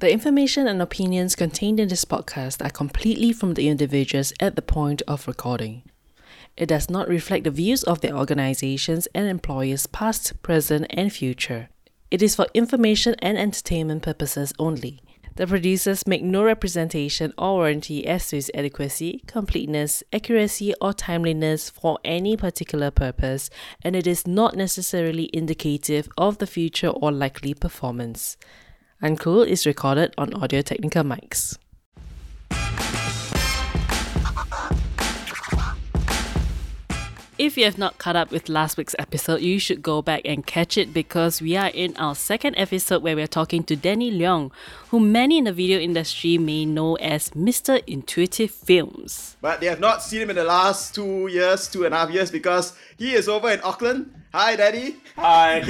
The information and opinions contained in this podcast are completely from the individuals at the point of recording. It does not reflect the views of the organizations and employers past, present, and future. It is for information and entertainment purposes only. The producers make no representation or warranty as to its adequacy, completeness, accuracy, or timeliness for any particular purpose, and it is not necessarily indicative of the future or likely performance. Uncool is recorded on Audio Technica mics. If you have not caught up with last week's episode, you should go back and catch it because we are in our second episode where we're talking to Danny Leong, who many in the video industry may know as Mr. Intuitive Films. But they have not seen him in the last two years, two and a half years, because he is over in Auckland. Hi, Danny. Hi.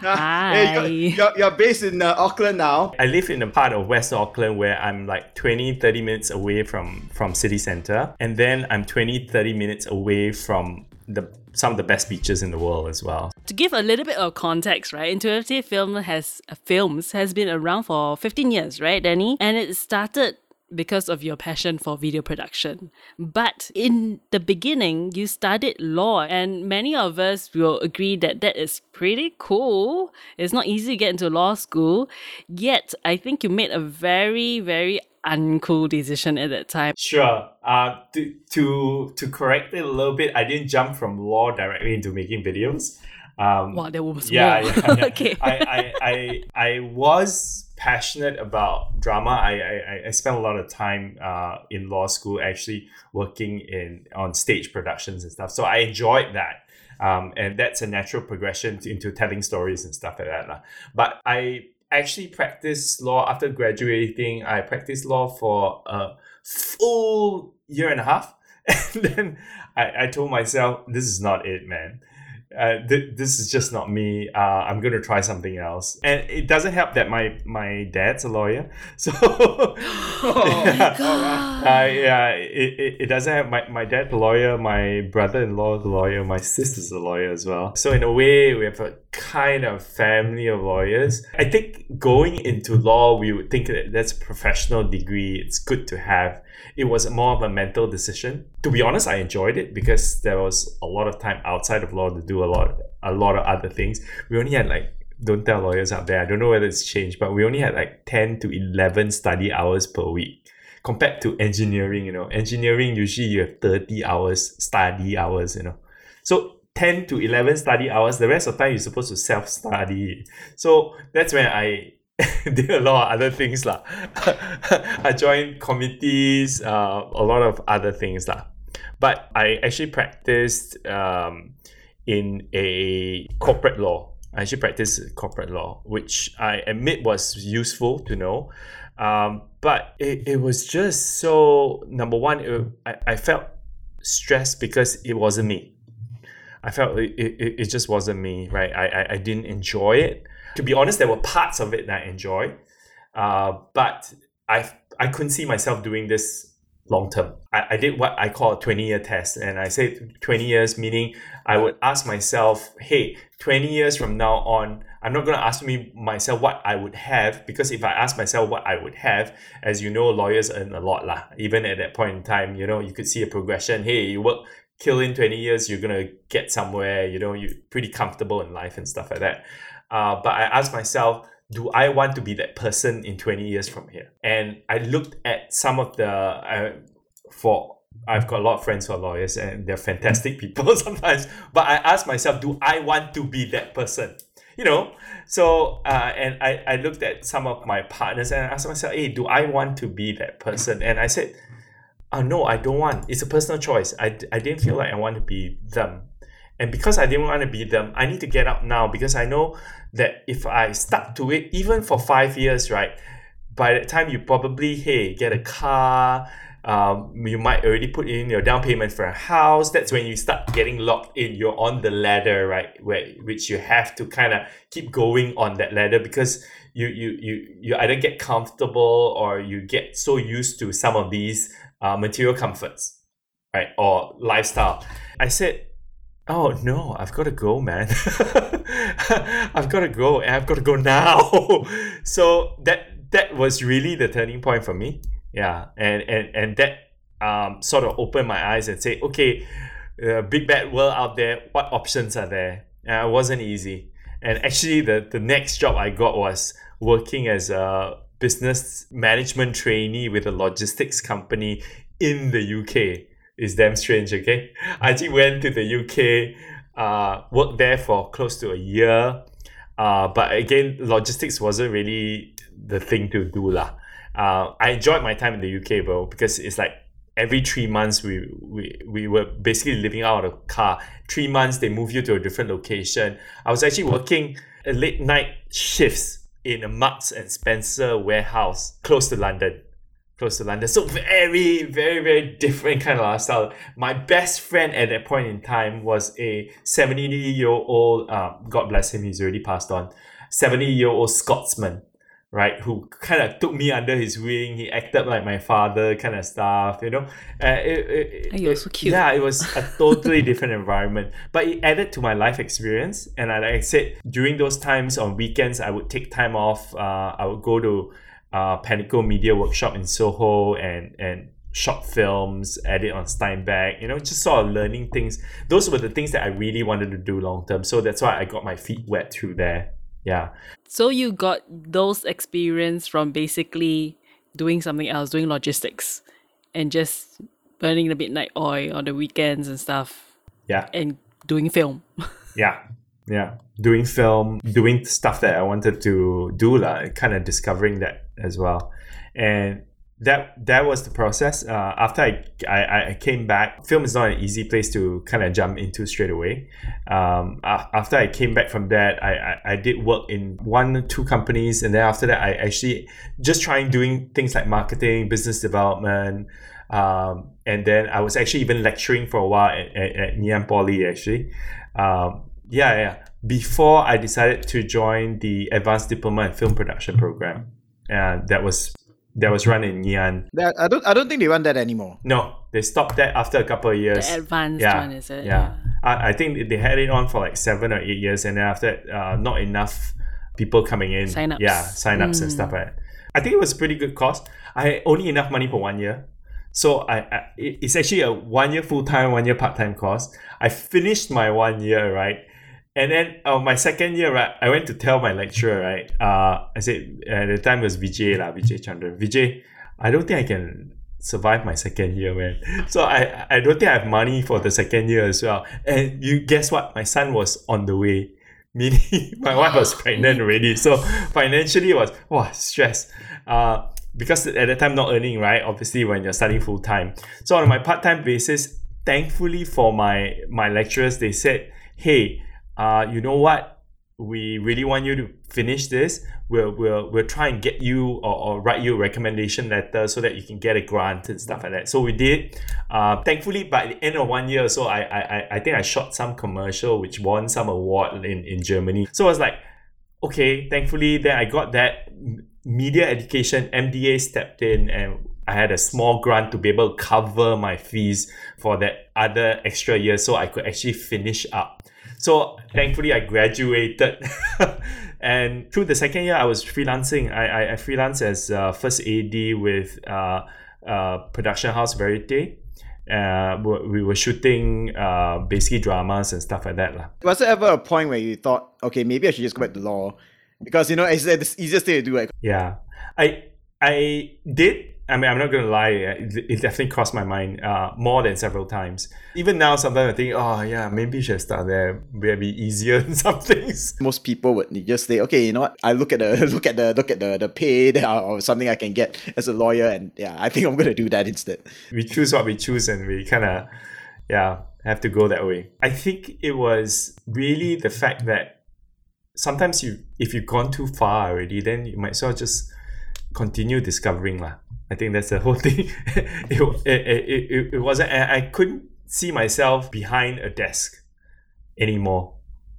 Hi. Hey, you're, you're, you're based in uh, Auckland now. I live in a part of West Auckland where I'm like 20, 30 minutes away from, from city center. And then I'm 20, 30 minutes away from the some of the best beaches in the world as well. To give a little bit of context, right? Intuitive Film has films has been around for 15 years, right, Danny? And it started because of your passion for video production. But in the beginning, you studied law, and many of us will agree that that is pretty cool. It's not easy to get into law school, yet I think you made a very, very uncool decision at that time. Sure. Uh, to, to to correct it a little bit, I didn't jump from law directly into making videos. Um, wow, there was yeah, more. yeah, yeah. okay. I, I, I, I was passionate about drama. I, I, I spent a lot of time uh, in law school actually working in on stage productions and stuff. So I enjoyed that. Um, and that's a natural progression to, into telling stories and stuff like that. But I actually practiced law after graduating. I practiced law for a full year and a half. And then I, I told myself, this is not it, man. Uh, th- this is just not me. Uh, I'm gonna try something else, and it doesn't help that my my dad's a lawyer, so Oh, yeah, God. uh, yeah, it, it, it doesn't have my, my dad's a lawyer, my brother-in-law's a lawyer, my sister's a lawyer as well. So in a way, we have a kind of family of lawyers. I think going into law, we would think that that's a professional degree. It's good to have. It was more of a mental decision. To be honest, I enjoyed it because there was a lot of time outside of law to do a lot a lot of other things. We only had like don't tell lawyers out there. I don't know whether it's changed, but we only had like 10 to 11 study hours per week compared to engineering, you know. Engineering, usually you have 30 hours study hours, you know. So 10 to 11 study hours, the rest of the time you're supposed to self study. So that's when I did a lot of other things. lah. I joined committees, uh, a lot of other things. lah. But I actually practiced um, in a corporate law. I actually practiced corporate law, which I admit was useful to know. Um, but it, it was just so, number one, it, I, I felt stressed because it wasn't me. I felt it, it, it just wasn't me, right? I, I, I didn't enjoy it. To be honest, there were parts of it that I enjoyed, uh, but I, I couldn't see myself doing this long term. I, I did what I call a 20 year test. And I say 20 years, meaning I would ask myself, hey, 20 years from now on, I'm not going to ask me myself what I would have because if I ask myself what I would have, as you know, lawyers earn a lot lah. Even at that point in time, you know, you could see a progression. Hey, you work kill in 20 years, you're going to get somewhere, you know, you're pretty comfortable in life and stuff like that. Uh, but I asked myself, do I want to be that person in 20 years from here? And I looked at some of the, uh, for I've got a lot of friends who are lawyers and they're fantastic people sometimes. But I asked myself, do I want to be that person? You know, so uh, and I, I looked at some of my partners and I asked myself, hey, do I want to be that person? And I said, oh, no, I don't want. It's a personal choice. I, I didn't feel like I want to be them. And because I didn't want to be them, I need to get up now because I know that if I stuck to it, even for five years, right, by the time you probably, hey, get a car, um, you might already put in your down payment for a house. That's when you start getting locked in. You're on the ladder, right? Where which you have to kind of keep going on that ladder because you you you you either get comfortable or you get so used to some of these uh, material comforts, right, or lifestyle. I said, oh no, I've got to go, man. I've got to go, and I've got to go now. so that that was really the turning point for me. Yeah, and and and that um, sort of opened my eyes and say, okay, uh, big bad world out there. What options are there? And it wasn't easy. And actually, the the next job I got was working as a business management trainee with a logistics company in the UK. It's damn strange, okay? I actually went to the UK, uh, worked there for close to a year. Uh, but again, logistics wasn't really the thing to do. Lah. Uh, I enjoyed my time in the UK, bro, because it's like every three months we, we, we were basically living out of a car. Three months, they move you to a different location. I was actually working late night shifts in a Marks and Spencer warehouse close to London. Close to London. So very, very, very different kind of lifestyle. My best friend at that point in time was a 70 year old, uh, God bless him, he's already passed on, 70 year old Scotsman right? Who kind of took me under his wing. He acted like my father, kind of stuff, you know. Uh, it, it, oh, you're so cute. Yeah, it was a totally different environment, but it added to my life experience. And I, like I said, during those times on weekends, I would take time off. Uh, I would go to uh, Pinnacle Media Workshop in Soho and and short films, edit on Steenbeck, you know, just sort of learning things. Those were the things that I really wanted to do long term. So that's why I got my feet wet through there yeah. So you got those experience from basically doing something else doing logistics and just burning the midnight oil on the weekends and stuff yeah. and doing film. Yeah. Yeah. Doing film doing stuff that i wanted to do like kind of discovering that as well. And that that was the process. Uh, after I, I, I came back, film is not an easy place to kind of jump into straight away. Um, after I came back from that, I, I, I did work in one two companies, and then after that, I actually just trying doing things like marketing, business development, um, and then I was actually even lecturing for a while at, at, at Poly actually. Um, yeah, yeah. Before I decided to join the Advanced Diploma in Film Production program, and that was that was run in Ngee Ann. That, I don't I don't think they run that anymore. No, they stopped that after a couple of years. The advanced yeah, one, is it? Yeah. I, I think they had it on for like seven or eight years, and then after that, uh, not enough people coming in. Sign-ups. Yeah, sign ups mm. and stuff like that. I think it was a pretty good cost. I had only enough money for one year. So I, I it's actually a one year full time, one year part time course. I finished my one year, right? And then uh, my second year, right, I went to tell my lecturer, right? Uh, I said at the time it was Vijay, lah, Vijay Chandran. Vijay, I don't think I can survive my second year, man. So I, I don't think I have money for the second year as well. And you guess what? My son was on the way. Meaning my wife was pregnant already. So financially it was wow, stress. Uh, because at the time not earning, right? Obviously when you're studying full time. So on my part-time basis, thankfully for my my lecturers, they said, hey, uh, you know what? We really want you to finish this. We'll we'll we'll try and get you or, or write you a recommendation letter so that you can get a grant and stuff like that. So we did. Uh, thankfully, by the end of one year, so I I I think I shot some commercial which won some award in in Germany. So I was like, okay. Thankfully, then I got that media education MDA stepped in and I had a small grant to be able to cover my fees for that other extra year so I could actually finish up. So thankfully, I graduated. and through the second year, I was freelancing. I, I, I freelanced as uh, first AD with uh, uh, production house Verite. Uh, we were shooting uh, basically dramas and stuff like that. Was there ever a point where you thought, okay, maybe I should just go back to law? Because, you know, it's the easiest thing to do. Right? Yeah. I I did I mean, I'm not gonna lie. It, definitely crossed my mind uh, more than several times. Even now, sometimes I think, oh yeah, maybe should start there. Will be easier in some things. Most people would just say, okay, you know what? I look at the look at the look at the the pay or something I can get as a lawyer, and yeah, I think I'm gonna do that instead. We choose what we choose, and we kind of, yeah, have to go that way. I think it was really the fact that sometimes you, if you've gone too far already, then you might as well just continue discovering lah I think that's the whole thing. it, it, it, it, wasn't, I couldn't see myself behind a desk anymore.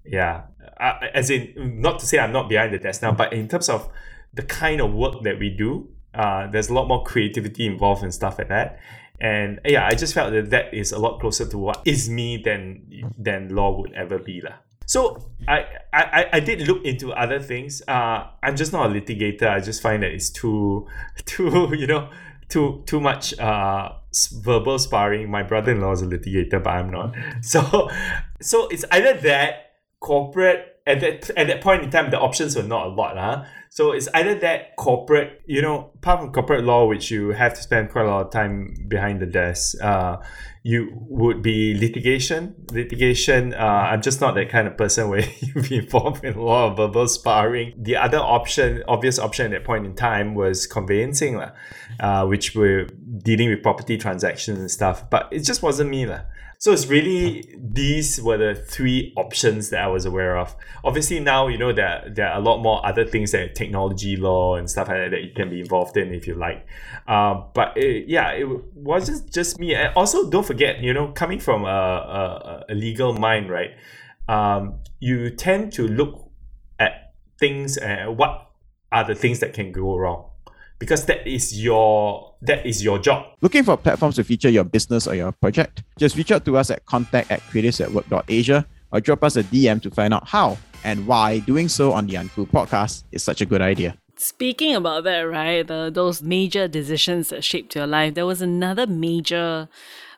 Yeah. I, as in, not to say I'm not behind the desk now, but in terms of the kind of work that we do, uh, there's a lot more creativity involved and stuff like that. And yeah, I just felt that that is a lot closer to what is me than than law would ever be. Lah. So I, I, I did look into other things. Uh, I'm just not a litigator. I just find that it's too, too, you know, too too much uh verbal sparring. My brother-in-law is a litigator, but I'm not. So, so it's either that corporate at that at that point in time, the options were not a lot, huh? So it's either that corporate, you know, apart from corporate law, which you have to spend quite a lot of time behind the desk, uh, you would be litigation. Litigation, uh, I'm just not that kind of person where you be involved in a lot of verbal sparring. The other option, obvious option at that point in time, was conveyancing, uh, which were dealing with property transactions and stuff. But it just wasn't me. lah. So it's really these were the three options that I was aware of. Obviously now you know that there are a lot more other things like technology law and stuff like that that you can be involved in if you like. Uh, but it, yeah, it wasn't just me. And also don't forget, you know, coming from a, a, a legal mind, right? Um, you tend to look at things and what are the things that can go wrong because that is your that is your job. Looking for platforms to feature your business or your project? Just reach out to us at contact at creatives at work.asia or drop us a DM to find out how and why doing so on the Uncool podcast is such a good idea. Speaking about that, right, the, those major decisions that shaped your life, there was another major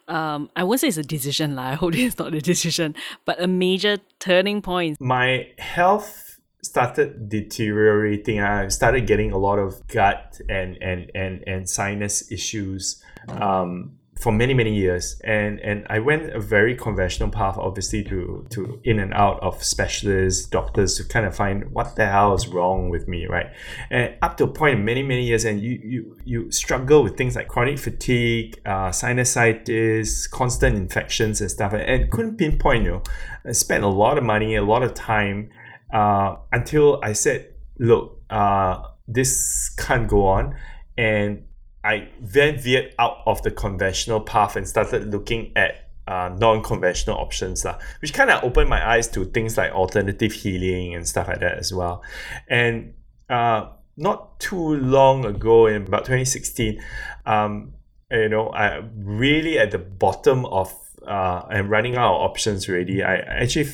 um, I won't say it's a decision, lah. I hope it's not a decision, but a major turning point. My health started deteriorating. I started getting a lot of gut and and and and sinus issues um, for many many years. And and I went a very conventional path, obviously, to to in and out of specialists, doctors to kind of find what the hell is wrong with me, right? And up to a point, many many years, and you you you struggle with things like chronic fatigue, uh, sinusitis, constant infections and stuff, and couldn't pinpoint. You know, I spent a lot of money, a lot of time uh, until I said, look, uh, this can't go on. And I then veered out of the conventional path and started looking at uh, non-conventional options, uh, which kind of opened my eyes to things like alternative healing and stuff like that as well. And uh, not too long ago, in about 2016, um, you know, I really at the bottom of uh, and running out of options already. I actually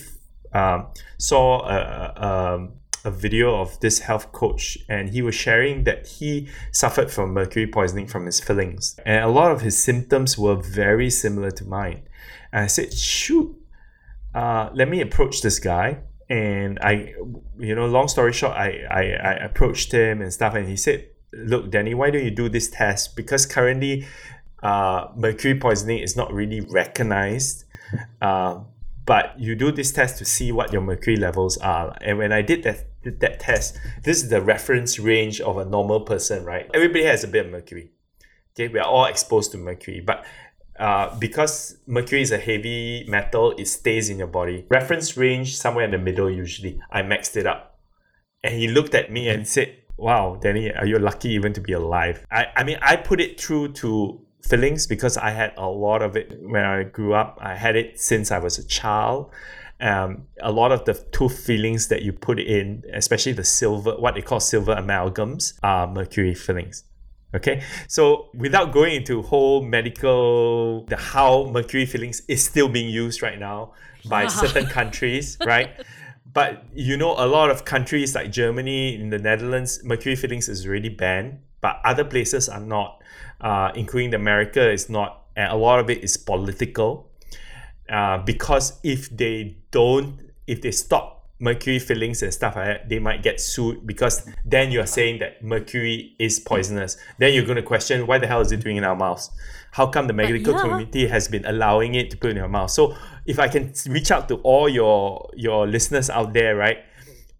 um, saw a, a, a video of this health coach and he was sharing that he suffered from mercury poisoning from his fillings. And a lot of his symptoms were very similar to mine. And i said shoot uh, let me approach this guy. And i you know long story short I, I i approached him and stuff. And he said look danny why don't you do this test? Because currently uh, mercury poisoning is not really recognized uh, but you do this test to see what your mercury levels are. And when I did that did that test, this is the reference range of a normal person, right? Everybody has a bit of mercury. Okay, we are all exposed to mercury, but uh, because mercury is a heavy metal, it stays in your body. Reference range somewhere in the middle usually. I maxed it up, and he looked at me and said, "Wow, Danny, are you lucky even to be alive?" I, I mean, I put it through to fillings because I had a lot of it when I grew up. I had it since I was a child. Um, a lot of the tooth fillings that you put in, especially the silver, what they call silver amalgams, are mercury fillings. Okay, so without going into whole medical, the how mercury fillings is still being used right now by certain countries, right? But you know, a lot of countries like Germany, in the Netherlands, mercury fillings is already banned, but other places are not uh, including America, is not, and a lot of it is political. Uh, because if they don't, if they stop mercury fillings and stuff like that, they might get sued because then you're saying that mercury is poisonous. Then you're going to question why the hell is it doing in our mouths? How come the medical yeah. community has been allowing it to put in your mouth? So if I can reach out to all your your listeners out there, right?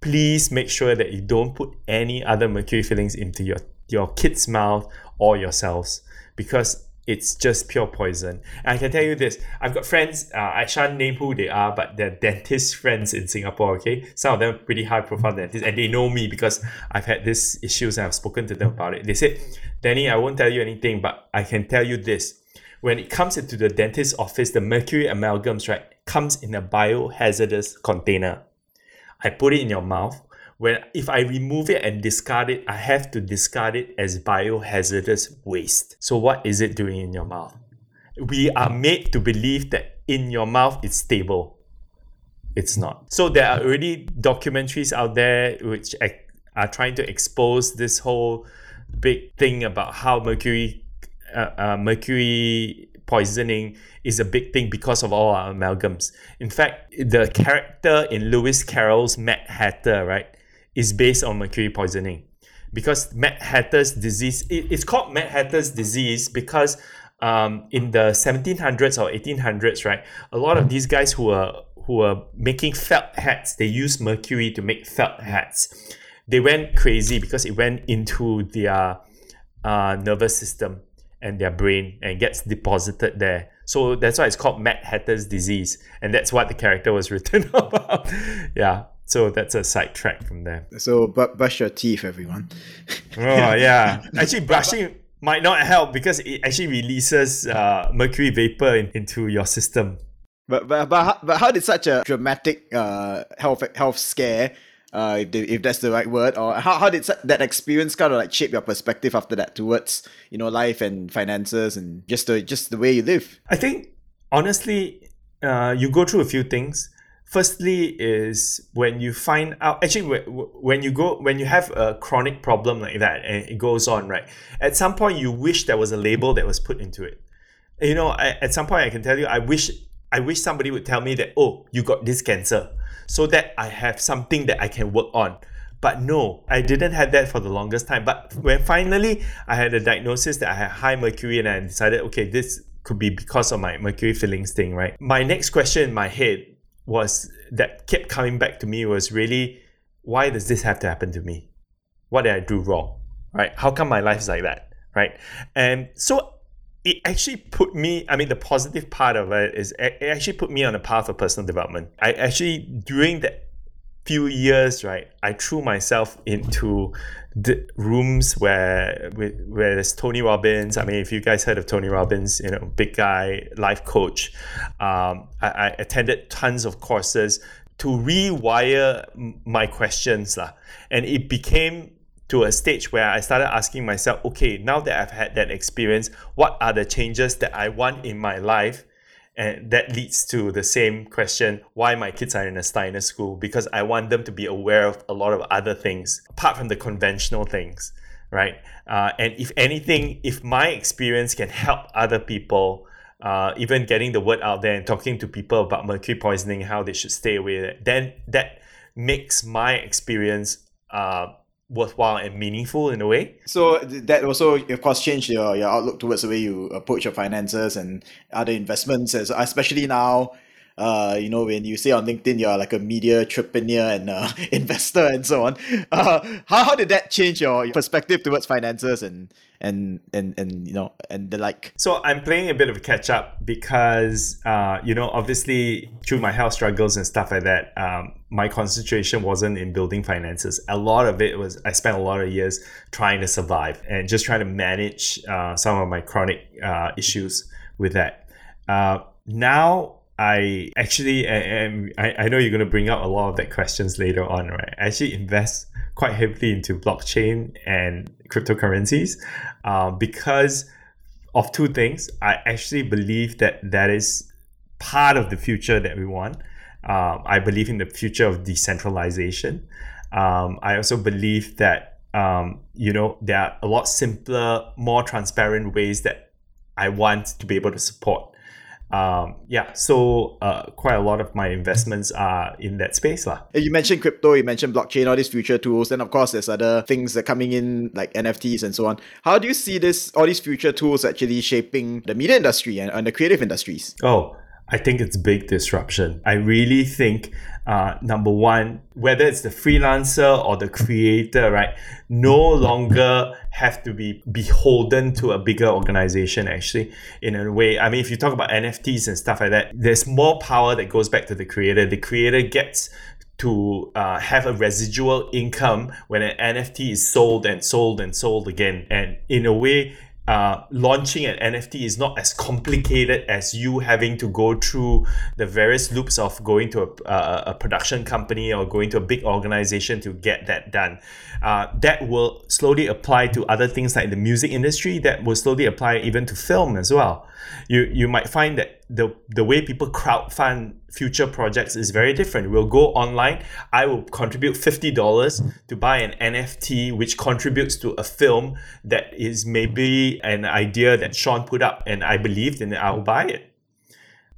Please make sure that you don't put any other mercury fillings into your your kid's mouth or yourselves because it's just pure poison. And I can tell you this I've got friends, uh, I shan't name who they are, but they're dentist friends in Singapore, okay? Some of them pretty high profile dentists, and they know me because I've had these issues and I've spoken to them about it. They said, Danny, I won't tell you anything, but I can tell you this. When it comes into the dentist's office, the mercury amalgams, right, comes in a biohazardous container. I put it in your mouth when if I remove it and discard it, I have to discard it as biohazardous waste. So what is it doing in your mouth? We are made to believe that in your mouth it's stable. it's not. So there are already documentaries out there which are trying to expose this whole big thing about how mercury uh, uh, mercury poisoning is a big thing because of all our amalgams. In fact, the character in Lewis Carroll's Mad Hatter, right, is based on mercury poisoning. Because Mad Hatter's disease, it, it's called Mad Hatter's disease because um, in the 1700s or 1800s, right, a lot of these guys who were who were making felt hats, they used mercury to make felt hats. They went crazy because it went into their uh, nervous system and their brain and gets deposited there. So that's why it's called Mad Hatter's disease, and that's what the character was written about. yeah. So that's a sidetrack from there. So but brush your teeth, everyone. oh yeah. Actually, brushing might not help because it actually releases uh, mercury vapor in, into your system. But but but how, but how did such a dramatic uh, health health scare uh, if, they, if that's the right word, or how, how did that experience kind of like shape your perspective after that towards you know life and finances and just the just the way you live? I think honestly, uh, you go through a few things. Firstly, is when you find out actually when you go when you have a chronic problem like that and it goes on right. At some point, you wish there was a label that was put into it. You know, at some point, I can tell you, I wish I wish somebody would tell me that oh, you got this cancer so that I have something that I can work on. But no, I didn't have that for the longest time. But when finally I had a diagnosis that I had high mercury and I decided, okay, this could be because of my mercury fillings thing, right? My next question in my head was that kept coming back to me was really, why does this have to happen to me? What did I do wrong? Right? How come my life is like that? Right? And so it actually put me i mean the positive part of it is it actually put me on a path of personal development i actually during that few years right i threw myself into the rooms where where there's tony robbins i mean if you guys heard of tony robbins you know big guy life coach um, I, I attended tons of courses to rewire my questions lah. and it became to a stage where I started asking myself, okay, now that I've had that experience, what are the changes that I want in my life? And that leads to the same question why my kids are in a Steiner school? Because I want them to be aware of a lot of other things apart from the conventional things, right? Uh, and if anything, if my experience can help other people, uh, even getting the word out there and talking to people about mercury poisoning, how they should stay away, then that makes my experience uh, worthwhile and meaningful in a way. So that also, of course, changed your, your outlook towards the way you approach your finances and other investments, especially now. Uh, you know, when you say on LinkedIn you're like a media entrepreneur and uh, investor and so on. Uh, how, how did that change your perspective towards finances and and and and you know and the like? So i'm playing a bit of a catch up because uh, you know obviously through my health struggles and stuff like that um, my concentration wasn't in building finances. A lot of it was i spent a lot of years trying to survive and just trying to manage uh, some of my chronic uh, issues with that. Uh, now I actually am. I, I know you're going to bring up a lot of that questions later on, right? I actually invest quite heavily into blockchain and cryptocurrencies uh, because of two things. I actually believe that that is part of the future that we want. Um, I believe in the future of decentralization. Um, I also believe that um, you know there are a lot simpler, more transparent ways that I want to be able to support um, yeah, so uh, quite a lot of my investments are in that space. Lah. You mentioned crypto, you mentioned blockchain, all these future tools, and of course there's other things that are coming in like NFTs and so on. How do you see this all these future tools actually shaping the media industry and, and the creative industries? Oh, I think it's big disruption. I really think uh, number one, whether it's the freelancer or the creator, right, no longer have to be beholden to a bigger organization, actually, in a way. I mean, if you talk about NFTs and stuff like that, there's more power that goes back to the creator. The creator gets to uh, have a residual income when an NFT is sold and sold and sold again. And in a way, uh, launching an NFT is not as complicated as you having to go through the various loops of going to a, a, a production company or going to a big organization to get that done. Uh, that will slowly apply to other things like the music industry. That will slowly apply even to film as well. You you might find that the the way people crowdfund future projects is very different. We'll go online. I will contribute fifty dollars to buy an NFT, which contributes to a film that is maybe an idea that Sean put up, and I believed, and I'll buy it.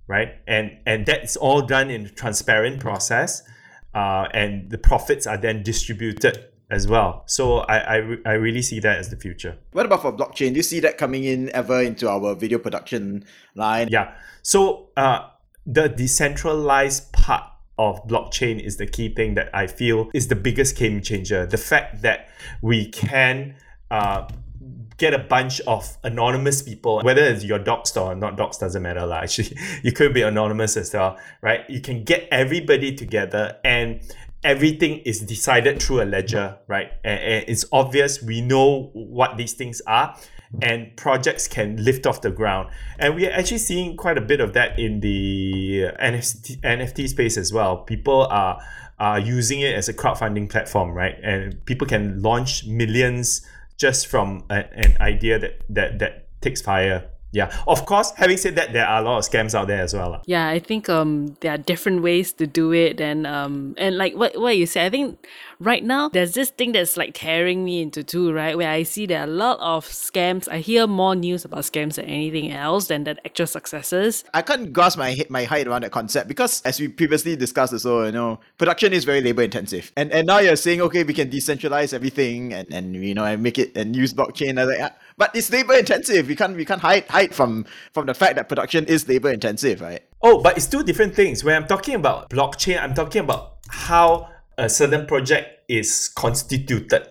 Right, and and that's all done in a transparent process, uh, and the profits are then distributed as well. So I, I, I really see that as the future. What about for blockchain? Do you see that coming in ever into our video production line? Yeah. So uh, the decentralized part of blockchain is the key thing that I feel is the biggest game changer. The fact that we can uh, get a bunch of anonymous people, whether it's your Doxxed or not Doxxed doesn't matter. Actually, you could be anonymous as well, right? You can get everybody together and everything is decided through a ledger, right? And, and, it's obvious we know what these things are, and projects can lift off the ground. And we're actually seeing quite a bit of that in the NFT, NFT space as well. People are are using it as a crowdfunding platform, right? And people can launch millions just from a, an idea that that that takes fire yeah of course having said that there are a lot of scams out there as well yeah i think um there are different ways to do it and um and like what, what you said i think right now there's this thing that's like tearing me into two right? Where i see there are a lot of scams. I hear more news about scams than anything else than the actual successes. I can't grasp my my height around that concept because as we previously discussed as well you know production is very labor intensive. And and now you're saying okay we can decentralize everything and and you know and make it and use blockchain and like but it's labor intensive. We can't we can't hide hide from from the fact that production is labor intensive, right? Oh, but it's two different things. When I'm talking about blockchain, I'm talking about how a certain project is constituted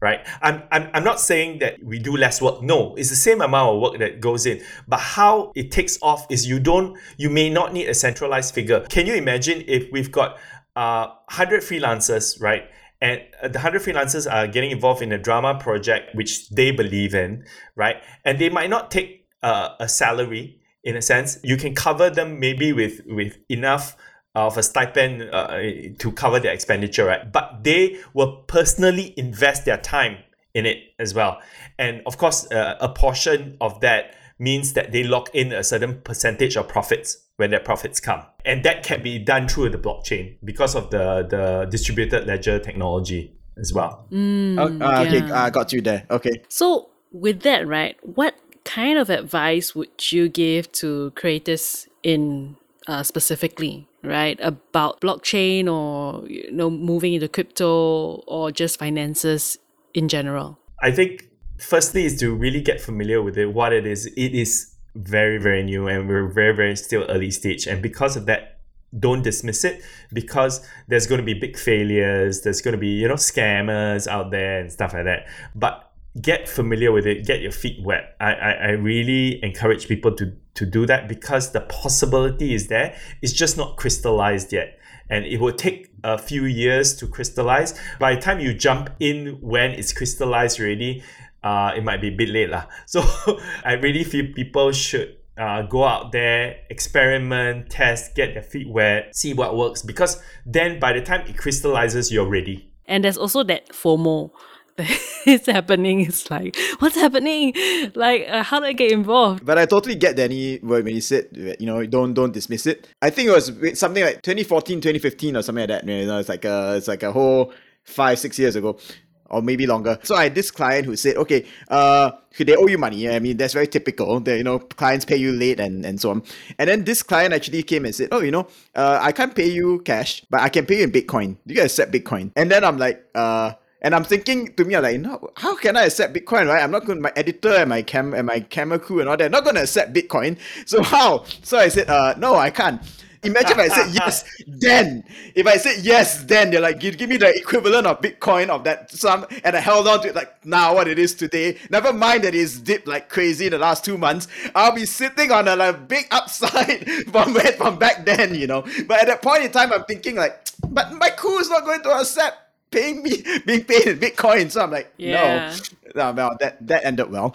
right I'm, I'm i'm not saying that we do less work no it's the same amount of work that goes in but how it takes off is you don't you may not need a centralized figure can you imagine if we've got uh 100 freelancers right and uh, the 100 freelancers are getting involved in a drama project which they believe in right? And they might not take uh, a salary in a sense. You can cover them maybe with with enough of a stipend uh, to cover their expenditure right? But they will personally invest their time in it as well. And of course uh, a portion of that means that they lock in a certain percentage of profits when their profits come. And that can be done through the blockchain because of the, the distributed ledger technology as well. Mm, oh, uh, okay, I uh, got you there. Okay. So, with that, right, what kind of advice would you give to creators in uh, specifically, right, about blockchain or you know moving into crypto or just finances in general? I think firstly is to really get familiar with it, what it is. It is very, very new and we're very, very still early stage. And because of that, don't dismiss it because there's going to be big failures. There's going to be, you know, scammers out there and stuff like that. But get familiar with it, get your feet wet. I, I, I really encourage people to, to do that because the possibility is there. It's just not crystallized yet. And it will take a few years to crystallize. By the time you jump in when it's crystallized already, uh, it might be a bit late lah. So I really feel people should uh, go out there, experiment, test, get their feet wet, see what works. Because then by the time it crystallizes, you're ready. And there's also that FOMO it's happening. It's like, what's happening? Like, uh, how do I get involved? But I totally get Danny when he said, you know, don't don't dismiss it. I think it was something like 2014, 2015 or something like that. You know, it's like a it's like a whole five six years ago or maybe longer. So I had this client who said, okay, uh, they owe you money. I mean, that's very typical. That you know, clients pay you late and, and so on. And then this client actually came and said, oh, you know, uh, I can't pay you cash, but I can pay you in Bitcoin. Do you accept Bitcoin? And then I'm like, uh, and I'm thinking to me, I'm like, no, how can I accept Bitcoin, right? I'm not going, my editor and my cam and my camera crew and all that, not going to accept Bitcoin. So how? So I said, uh, no, I can't. Imagine if I said yes, then if I said yes, then they're like, give, give me the equivalent of Bitcoin of that sum, and I held on to it like now what it is today. Never mind that it's dipped like crazy in the last two months. I'll be sitting on a like, big upside from from back then, you know. But at that point in time, I'm thinking like, but my crew is not going to accept paying me being paid in Bitcoin. So I'm like, yeah. no, no, well, that that ended well.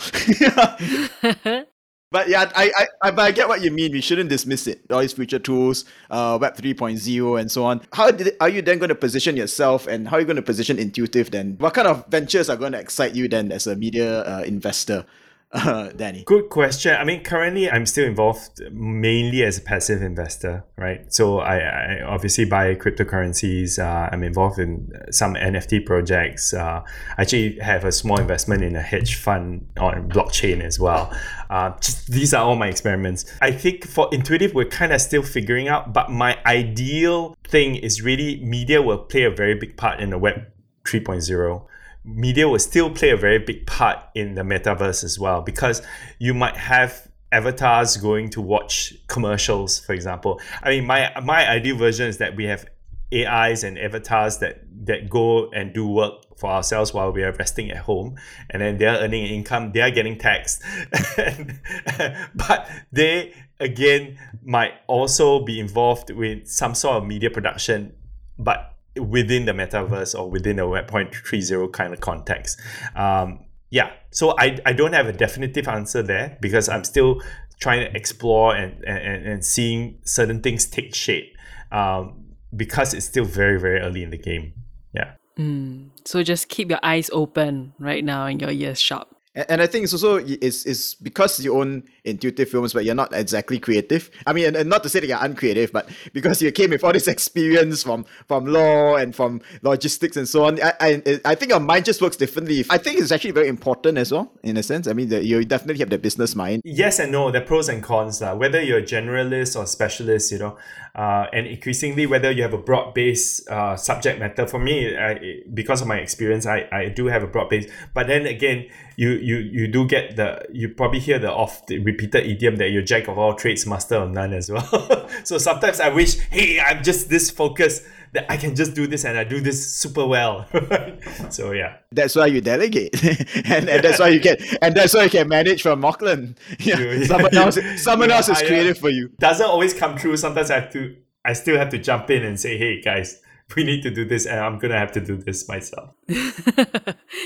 But yeah, I, I, I, but I get what you mean. We shouldn't dismiss it. All these future tools, uh, Web 3.0 and so on. How did, are you then going to position yourself and how are you going to position Intuitive then? What kind of ventures are going to excite you then as a media uh, investor? Uh, Danny? Good question. I mean, currently I'm still involved mainly as a passive investor, right? So I, I obviously buy cryptocurrencies. Uh, I'm involved in some NFT projects. Uh, I actually have a small investment in a hedge fund on blockchain as well. Uh, just, these are all my experiments. I think for intuitive, we're kind of still figuring out, but my ideal thing is really media will play a very big part in the web 3.0 media will still play a very big part in the metaverse as well because you might have avatars going to watch commercials for example. I mean my my ideal version is that we have ais and avatars that that go and do work for ourselves while we are resting at home and then they're earning income they are getting taxed. But they again might also be involved with some sort of media production but within the metaverse or within a Web 3.0 kind of context. Um, yeah, so I, I don't have a definitive answer there because I'm still trying to explore and, and, and seeing certain things take shape um, because it's still very, very early in the game. Yeah. Mm. So just keep your eyes open right now and your ears sharp. And I think it's also it's, it's because you own intuitive films, but you're not exactly creative. I mean, and, and, not to say that you're uncreative, but because you came with all this experience from from law and from logistics and so on, I I, I think your mind just works differently. I think it's actually very important as well, in a sense. I mean, that you definitely have the business mind. Yes and no. The pros and cons, uh, whether you're a generalist or specialist, you know, uh, and increasingly whether you have a broad based uh, subject matter. For me, I, because of my experience, I, I do have a broad base. But then again, you you you do get the you probably hear the off the repeated idiom that you're jack of all trades, master of none as well. so sometimes I wish, hey, I'm just this focused that I can just do this and I do this super well. so yeah. That's why you delegate. and, and that's why you get and that's why you can manage from Auckland. Yeah. someone else someone else is creative for you. Doesn't always come true. Sometimes I have to I still have to jump in and say, hey guys, we need to do this and I'm gonna have to do this myself.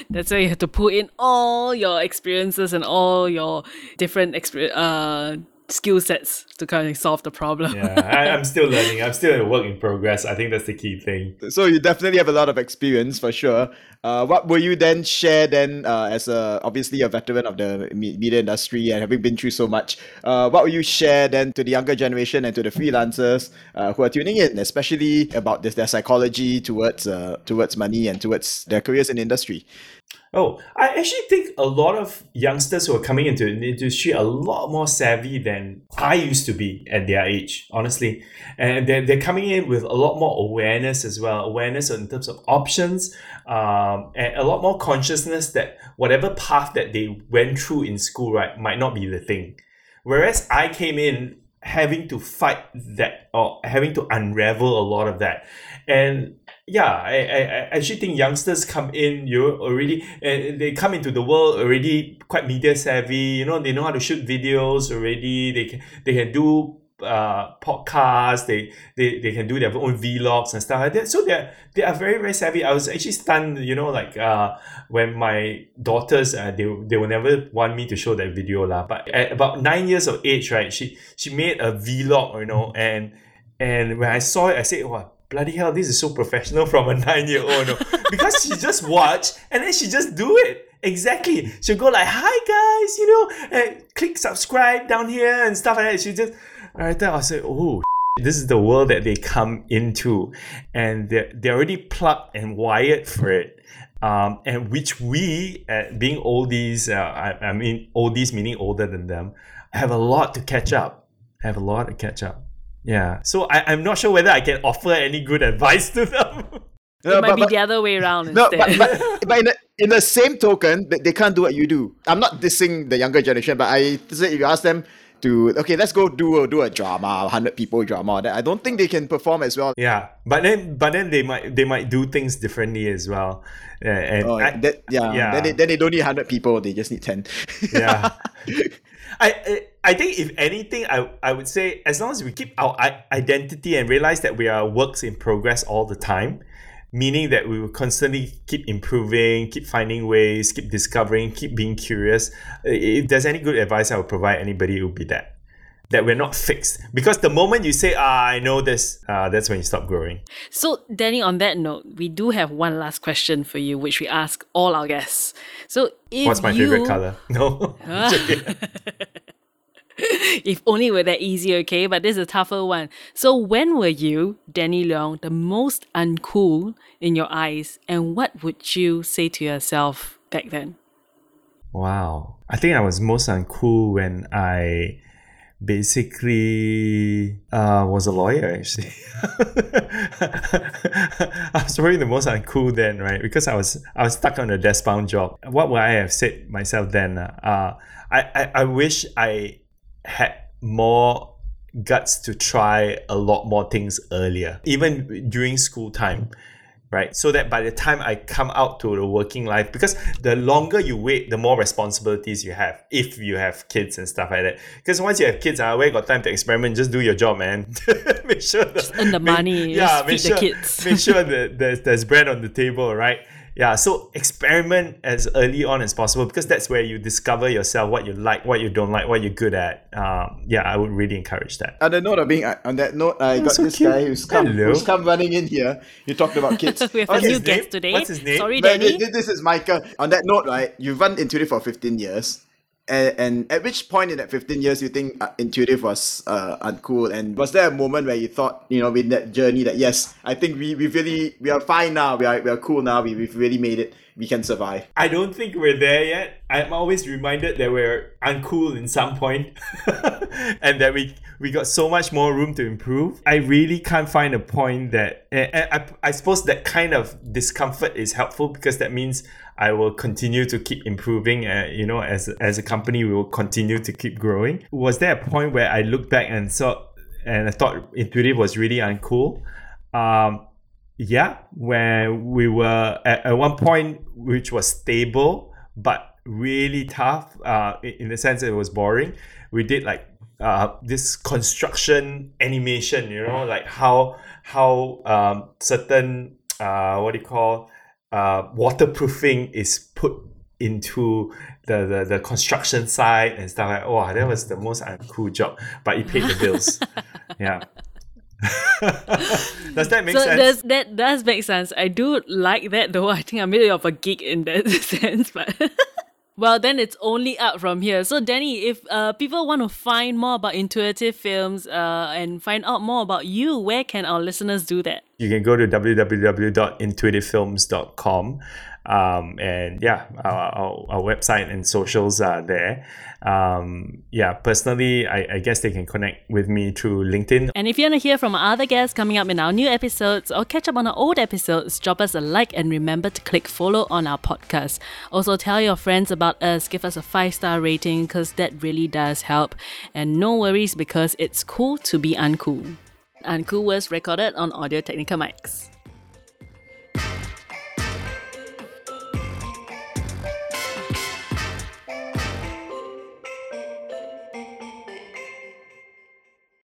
That's why you have to put in all your experiences and all your different experience uh skill sets to kind of solve the problem. yeah, I, am still learning. I'm still a work in progress. I think that's the key thing. So you definitely have a lot of experience for sure. Uh, what will you then share then uh, as a obviously a veteran of the media industry and having been through so much? Uh, what will you share then to the younger generation and to the freelancers uh, who are tuning in, especially about this, their psychology towards uh, towards money and towards their careers in the industry? Oh, I actually think a lot of youngsters who are coming into the industry are a lot more savvy than I used to be at their age, honestly. And they're, they're coming in with a lot more awareness as well, awareness in terms of options, um, and a lot more consciousness that whatever path that they went through in school, right, might not be the thing. Whereas I came in having to fight that or having to unravel a lot of that. And yeah, I, I, I actually think youngsters come in, you already, and they come into the world already quite media savvy. You know, they know how to shoot videos already. They can they can do uh podcasts. They they they can do their own vlogs and stuff like that. So they're they are very very savvy. I was actually stunned. You know, like uh when my daughters uh, they they will never want me to show that video lah. But at about nine years of age, right, she she made a vlog. You know, and and when I saw it, I said, "Wow." Bloody hell, this is so professional from a nine year old. No? because she just watch and then she just do it. Exactly. She'll go like, hi guys, you know, and click subscribe down here and stuff like that. She just, right there, I'll say, oh, this is the world that they come into and they're, they're already plugged and wired for it. Um, and which we, uh, being oldies, uh, I, I mean, oldies meaning older than them, have a lot to catch up. Have a lot to catch up. Yeah. So I, I'm not sure whether I can offer any good advice to them. it might but, be the other way around no, instead. But, but, but in, the, in the same token, they can't do what you do. I'm not dissing the younger generation, but I say if you ask them to okay, let's go do a, do a drama, hundred people drama. that I don't think they can perform as well. Yeah, but then but then they might they might do things differently as well. Uh, and oh, I, that, yeah, yeah. Then they, then they don't need hundred people. They just need ten. yeah. I I think if anything, I I would say as long as we keep our identity and realize that we are works in progress all the time, meaning that we will constantly keep improving, keep finding ways, keep discovering, keep being curious. If there's any good advice I would provide anybody, it would be that. That we're not fixed. Because the moment you say, ah, I know this, uh, that's when you stop growing. So, Danny, on that note, we do have one last question for you, which we ask all our guests. So, if What's my you, favorite color? No. if only were that easy, okay? But this is a tougher one. So, when were you, Danny Leong, the most uncool in your eyes, and what would you say to yourself back then? Wow. I think I was most uncool when I basically uh, was a lawyer actually. I was probably the most uncool then, right? Because I was I was stuck on a desk bound job. What would I have said myself then? Uh, I, I, I wish I had more guts to try a lot more things earlier, even during school time right? So that by the time I come out to the working life, because the longer you wait, the more responsibilities you have if you have kids and stuff like that. Because once you have kids, I uh, where got time to experiment, just do your job, man. make sure the, just earn the make, money, yeah, make sure, make sure that there's, there's bread on the table, right? Yeah so experiment as early on as possible because that's where you discover yourself what you like what you don't like what you're good at. Um, yeah i would really encourage that. On the note of being on that note i got so this cute. guy who's come who's come running in here. You talked about kids. We have okay. a new guest today. What's his name? Sorry danny. this is michael. On that note right you've run intuitive for 15 years and, and, at which point in that 15 years you think uh, intuitive was uh, uncool? And was there a moment where you thought you know in that journey that yes i think we, we really we are fine now we are, we are cool now we, we've really made it we can survive i don't think we're there yet i'm always reminded that we're uncool in some point and that we we got so much more room to improve i really can't find a point that and I, I suppose that kind of discomfort is helpful because that means I will continue to keep improving. Uh, you know, as as a company, we will continue to keep growing. Was there a point where I looked back and saw and I thought intuitive was really uncool? Um, yeah, when we were at, at one point, which was stable but really tough. Uh, in the sense that it was boring. We did like uh, this construction animation. You know, like how how um, certain uh, what do you call uh, waterproofing is put into the, the, the construction site and stuff like Oh, that was the most uncool job but it paid the bills yeah does that make so sense? Does, that does make sense. I do like that though. I think I'm a bit of a geek in that sense, but well, then it's only up from here. So, Danny, if uh, people want to find more about intuitive films uh, and find out more about you, where can our listeners do that? You can go to www.intuitivefilms.com. Um, and yeah, our, our, our, website and socials are there. Um, yeah, personally, I, I, guess they can connect with me through LinkedIn. And if you want to hear from other guests coming up in our new episodes or catch up on our old episodes, drop us a like and remember to click follow on our podcast. Also, tell your friends about us, give us a five star rating because that really does help. And no worries because it's cool to be uncool. Uncool was recorded on Audio Technica mics.